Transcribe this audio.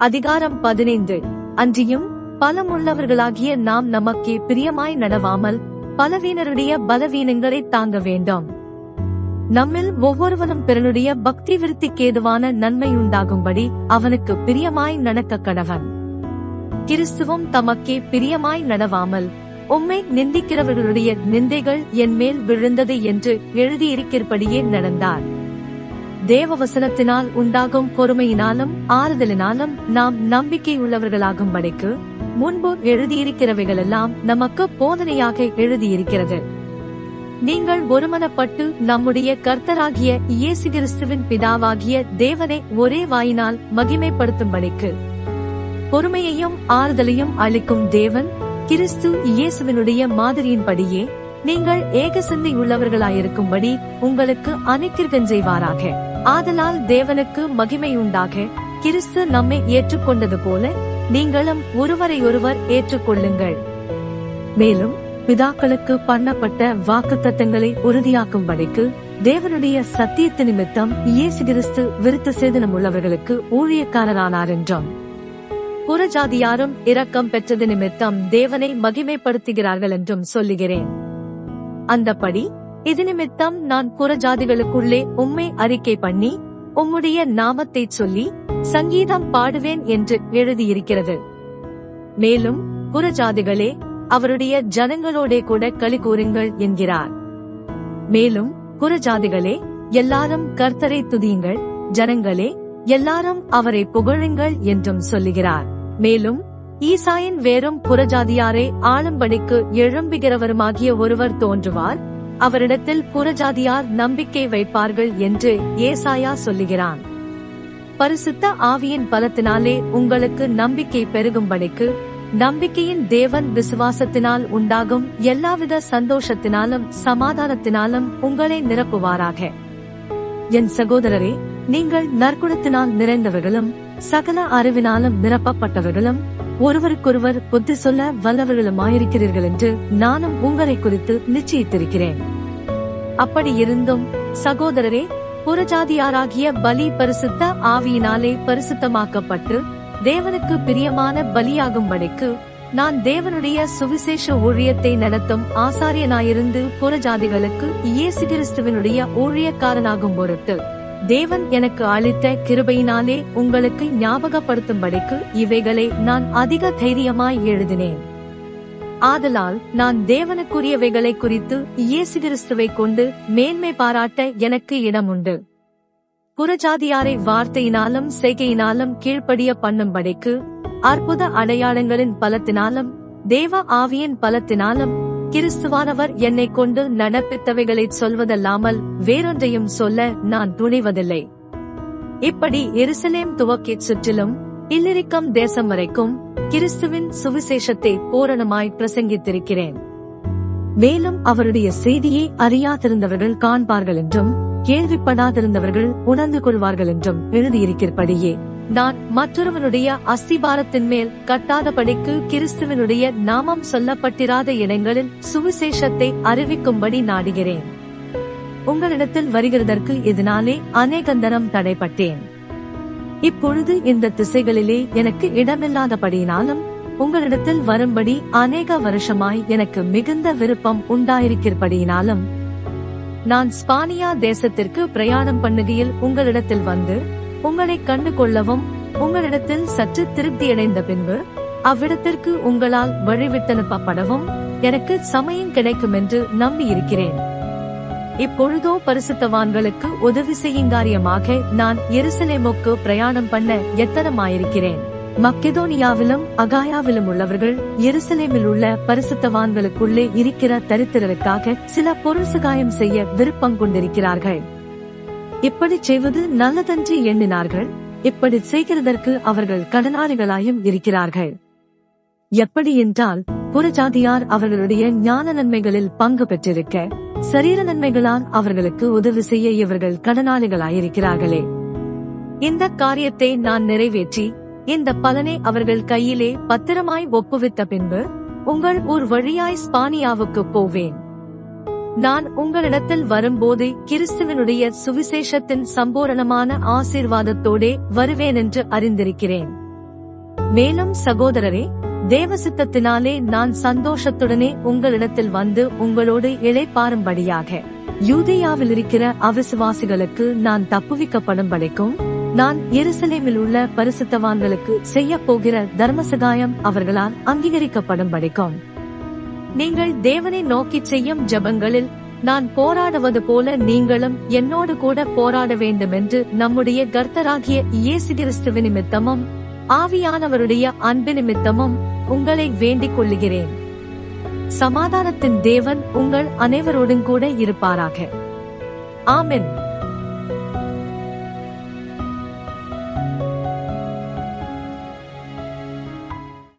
அதிகாரம் பதினைந்து. அன்றியும் பலமுள்ளவர்களாகிய நாம் நமக்கே பிரியமாய் நடவாமல் பலவீனருடைய பலவீனங்களை தாங்க வேண்டாம். நம்மில் ஒவ்வொருவனும் பிறனுடைய பக்தி விருத்திக்கேதுவான நன்மை உண்டாகும்படி அவனுக்கு பிரியமாய் நடக்க கடவன். கிறிஸ்துவும் தமக்கே பிரியமாய் நடவாமல் உம்மை நிந்திக்கிறவர்களுடைய நிந்தைகள் என் மேல் விழுந்தது என்று எழுதியிருக்கிறபடியே நடந்தார். தேவவசனத்தினால் உண்டாகும் பொறுமையினாலும் ஆறுதலினாலும் நாம் நம்பிக்கை உள்ளவர்களாகும்படிக்கு முன்பு எழுதியிருக்கிறவைகளெல்லாம் நமக்கு போதனையாக எழுதியிருக்கிறது. நீங்கள் ஒருமனப்பட்டு நம்முடைய கர்த்தராகிய இயேசு கிறிஸ்துவின் பிதாவாகிய தேவனை ஒரே வாயினால் மகிமைப்படுத்தும்படிக்கு பொறுமையையும் ஆறுதலையும் அளிக்கும் தேவன் கிறிஸ்து இயேசுவினுடைய மாதிரியின்படியே நீங்கள் ஏக சிந்தை உள்ளவர்களாயிருக்கும்படி உங்களுக்கு அனுக்கிர்கன் செய்வாராக ஆதலால் தேவனுக்கு மகிமையுண்டாக. கிறிஸ்து நம்மை ஏற்றுக்கொண்டது போல நீங்களும் ஒருவரையொருவர் ஏற்றுக்கொள்ளுங்கள். மேலும் பிதாக்களுக்கு பண்ணப்பட்ட வாக்குத்தத்தங்களை உறுதியாக்கும்படிக்கு தேவனுடைய சத்தியத்து நிமித்தம் இயேசு கிறிஸ்து விருத்த சேதனம் உள்ளவர்களுக்கு ஊழியக்காரரானார் என்றும். புறஜாதியாரும் இரக்கம் பெற்றது நிமித்தம் தேவனை மகிமைப்படுத்துகிறார்கள் என்றும் சொல்லுகிறேன். அந்தபடி இது நிமித்தம் நான் புறஜாதிகளுக்குள்ளே உம்மை அறிக்கை பண்ணி உம்முடைய நாமத்தை சொல்லி சங்கீதம் பாடுவேன் என்று எழுதியிருக்கிறது. மேலும் புறஜாதிகளே அவருடைய ஜனங்களோட கூட களி கூறுங்கள் என்கிறார். மேலும் புறஜாதிகளே எல்லாரும் கர்த்தரை துதியுங்கள் ஜனங்களே எல்லாரும் அவரை புகழுங்கள் என்றும் சொல்லுகிறார். மேலும் ஈசாயின் வேறும் புறஜாதியாரை ஆளும்படிக்கு எழும்புகிறவருமாகிய ஒருவர் தோன்றுவார் அவரிடத்தில் புறஜாதியார் நம்பிக்கை வைப்பார்கள் என்று ஏசாயா சொல்லுகிறான். பரிசுத்த ஆவியின் பலத்தினாலே உங்களுக்கு நம்பிக்கை பெருகும்படிக்கு நம்பிக்கையின் தேவன் விசுவாசத்தினால் உண்டாகும் எல்லாவித சந்தோஷத்தினாலும் சமாதானத்தினாலும் உங்களை நிரப்புவாராக. என் சகோதரரே நீங்கள் நற்குணத்தினால் நிறைந்தவர்களும் சகல அறிவினாலும் நிரப்பப்பட்டவர்களும் ஒருவருக்கொருவர் புத்தி சொல்ல வல்லவர்களுமாயிருக்கிறீர்கள் என்று நானும் உங்களை குறித்து நிச்சயித்திருக்கிறேன். அப்படி இருந்தும் சகோதரரே புறஜாதியாராகிய பலி பரிசுத்த ஆவியினாலே பரிசுத்தமாக்கப்பட்டு தேவனுக்கு பிரியமான பலியாகும்படிக்கு நான் தேவனுடைய சுவிசேஷ ஊழியத்தை நடத்தும் ஆசாரியனாயிருந்து புறஜாதிகளுக்கு இயேசு கிறிஸ்துவனுடைய ஊழியக்காரனாகும் பொருட்டு தேவன் எனக்கு அளித்த கிருபையினாலே உங்களுக்கு ஞாபகப்படுத்தும்படிக்கு இவைகளை நான் அதிக தைரியமாய் எழுதினேன். ஆதலால் நான் தேவனுக்குரியவைகளை குறித்து இயேசு கிறிஸ்துவை கொண்டு மேன்மை பாராட்ட எனக்கு இடம் உண்டு புறஜாதியாரை வார்த்தையினாலும் செய்கையினாலும் கீழ்ப்படிய பண்ணும்படிக்கு அற்புத அடையாளங்களின் பலத்தினாலும் தேவ ஆவியின் பலத்தினாலும் கிறிஸ்துவானவர் என்னை கொண்டு நடப்பித்தவைகளை சொல்வதல்லாமல் வேறொன்றையும் சொல்ல நான் துணிவதில்லை. இப்படி எருசலேம் துவக்கிச் சுற்றிலும் இல்லிரிக்கம் தேசம் வரைக்கும் கிறிஸ்துவின் சுவிசேஷத்தை பூரணமாய் பிரசங்கித்திருக்கிறேன். மேலும் அவருடைய செய்தியை அறியாதிருந்தவர்கள் காண்பார்கள் என்றும் கேள்விப்படாதிருந்தவர்கள் உணர்ந்து கொள்வார்கள் என்றும் எழுதியிருக்கிறபடியே. நான் மற்றொருவனுடைய அஸ்திபாரத்தின் மேல் கட்டாதபடிக்கு கிறிஸ்துவனுடைய நாமம் சொல்லப்பட்டிராத இடங்களில் சுவிசேஷத்தை அறிவிக்கும்படி நாடுகிறேன். உங்களிடத்தில் வருகிறதற்கு இதனாலே அநேகந்தரம் தடைப்பட்டேன். இப்பொழுது இந்த திசைகளிலே எனக்கு இடமில்லாதபடியினாலும் உங்களிடத்தில் வரும்படி அநேக வருஷமாய் எனக்கு மிகுந்த விருப்பம் உண்டாயிருக்கிறபடியினாலும் நான் ஸ்பானியா தேசத்திற்கு பிரயாணம் பண்ணுகையில் உங்களிடத்தில் வந்து உங்களை கண்டு கொள்ளவும் உங்களிடத்தில் சற்று திருப்தியடைந்த பின்பு அவ்விடத்திற்கு உங்களால் வழிவிட்டனுப்பப்படவும் எனக்கு சமயம் கிடைக்கும் என்று நம்பியிருக்கிறேன். இப்பொழுதோ பரிசுத்தவான்களுக்கு உதவி செய்யுங்காரியமாக நான் எருசலேமுக்கு பிரயாணம் பண்ண எத்தனமாயிருக்கிறேன். மக்கெதோனியாவிலும் அகாயாவிலும் உள்ளவர்கள் எருசலேமில் உள்ள பரிசுத்தவான்களுக்குள்ளே இருக்கிற தரித்திரருக்காக சில பொருள் சகாயம் செய்ய விருப்பம் கொண்டிருக்கிறார்கள். இப்படி செய்வது நல்லதென்று எண்ணினார்கள். இப்படி செய்கிறதற்கு அவர்கள் கடனாளிகளாயும் இருக்கிறார்கள். எப்படி என்றால் புறஜாதியார் அவர்களுடைய ஞான நன்மைகளில் பங்கு பெற்றிருக்க சரீர நன்மைகளால் அவர்களுக்கு உதவி செய்ய இவர்கள் கடனாளிகளாயிருக்கிறார்களே. இந்த காரியத்தை நான் நிறைவேற்றி இந்த பலனை அவர்கள் கையிலே பத்திரமாய் ஒப்புவித்த பின்பு உங்கள் ஊர் வழியாய் ஸ்பானியாவுக்கு போவேன். நான் உங்களிடத்தில் வரும்போது கிறிஸ்துவனுடைய சுவிசேஷத்தின் சம்பூரணமான ஆசீர்வாதத்தோடே வருவேன் என்று அறிந்திருக்கிறேன். மேலும் சகோதரரே தேவசித்தத்தினாலே நான் சந்தோஷத்துடனே உங்களிடத்தில் வந்து உங்களோடு இழைப்பாரும்படியாக யூதேயாவில் இருக்கிற அவிசுவாசிகளுக்கு நான் தப்புவிக்கப்படும் படைக்கும் நான் எருசலேமில் உள்ள பரிசுத்தவான்களுக்கு செய்ய போகிற தர்மசகாயம் அவர்களால் அங்கீகரிக்கப்படும் படைக்கும் நீங்கள் தேவனை நோக்கிச் செய்யும் ஜெபங்களில் நான் போராடுவது போல நீங்களும் என்னோடு கூட போராட வேண்டுமென்று நம்முடைய கர்த்தராகிய இயேசு கிறிஸ்துவ நிமித்தமும் ஆவியானவருடைய அன்பு நிமித்தமும் உங்களை வேண்டிக் கொள்ளுகிறேன். சமாதானத்தின் தேவன் உங்கள் அனைவரோடும் கூட இருப்பாராக. ஆமென்.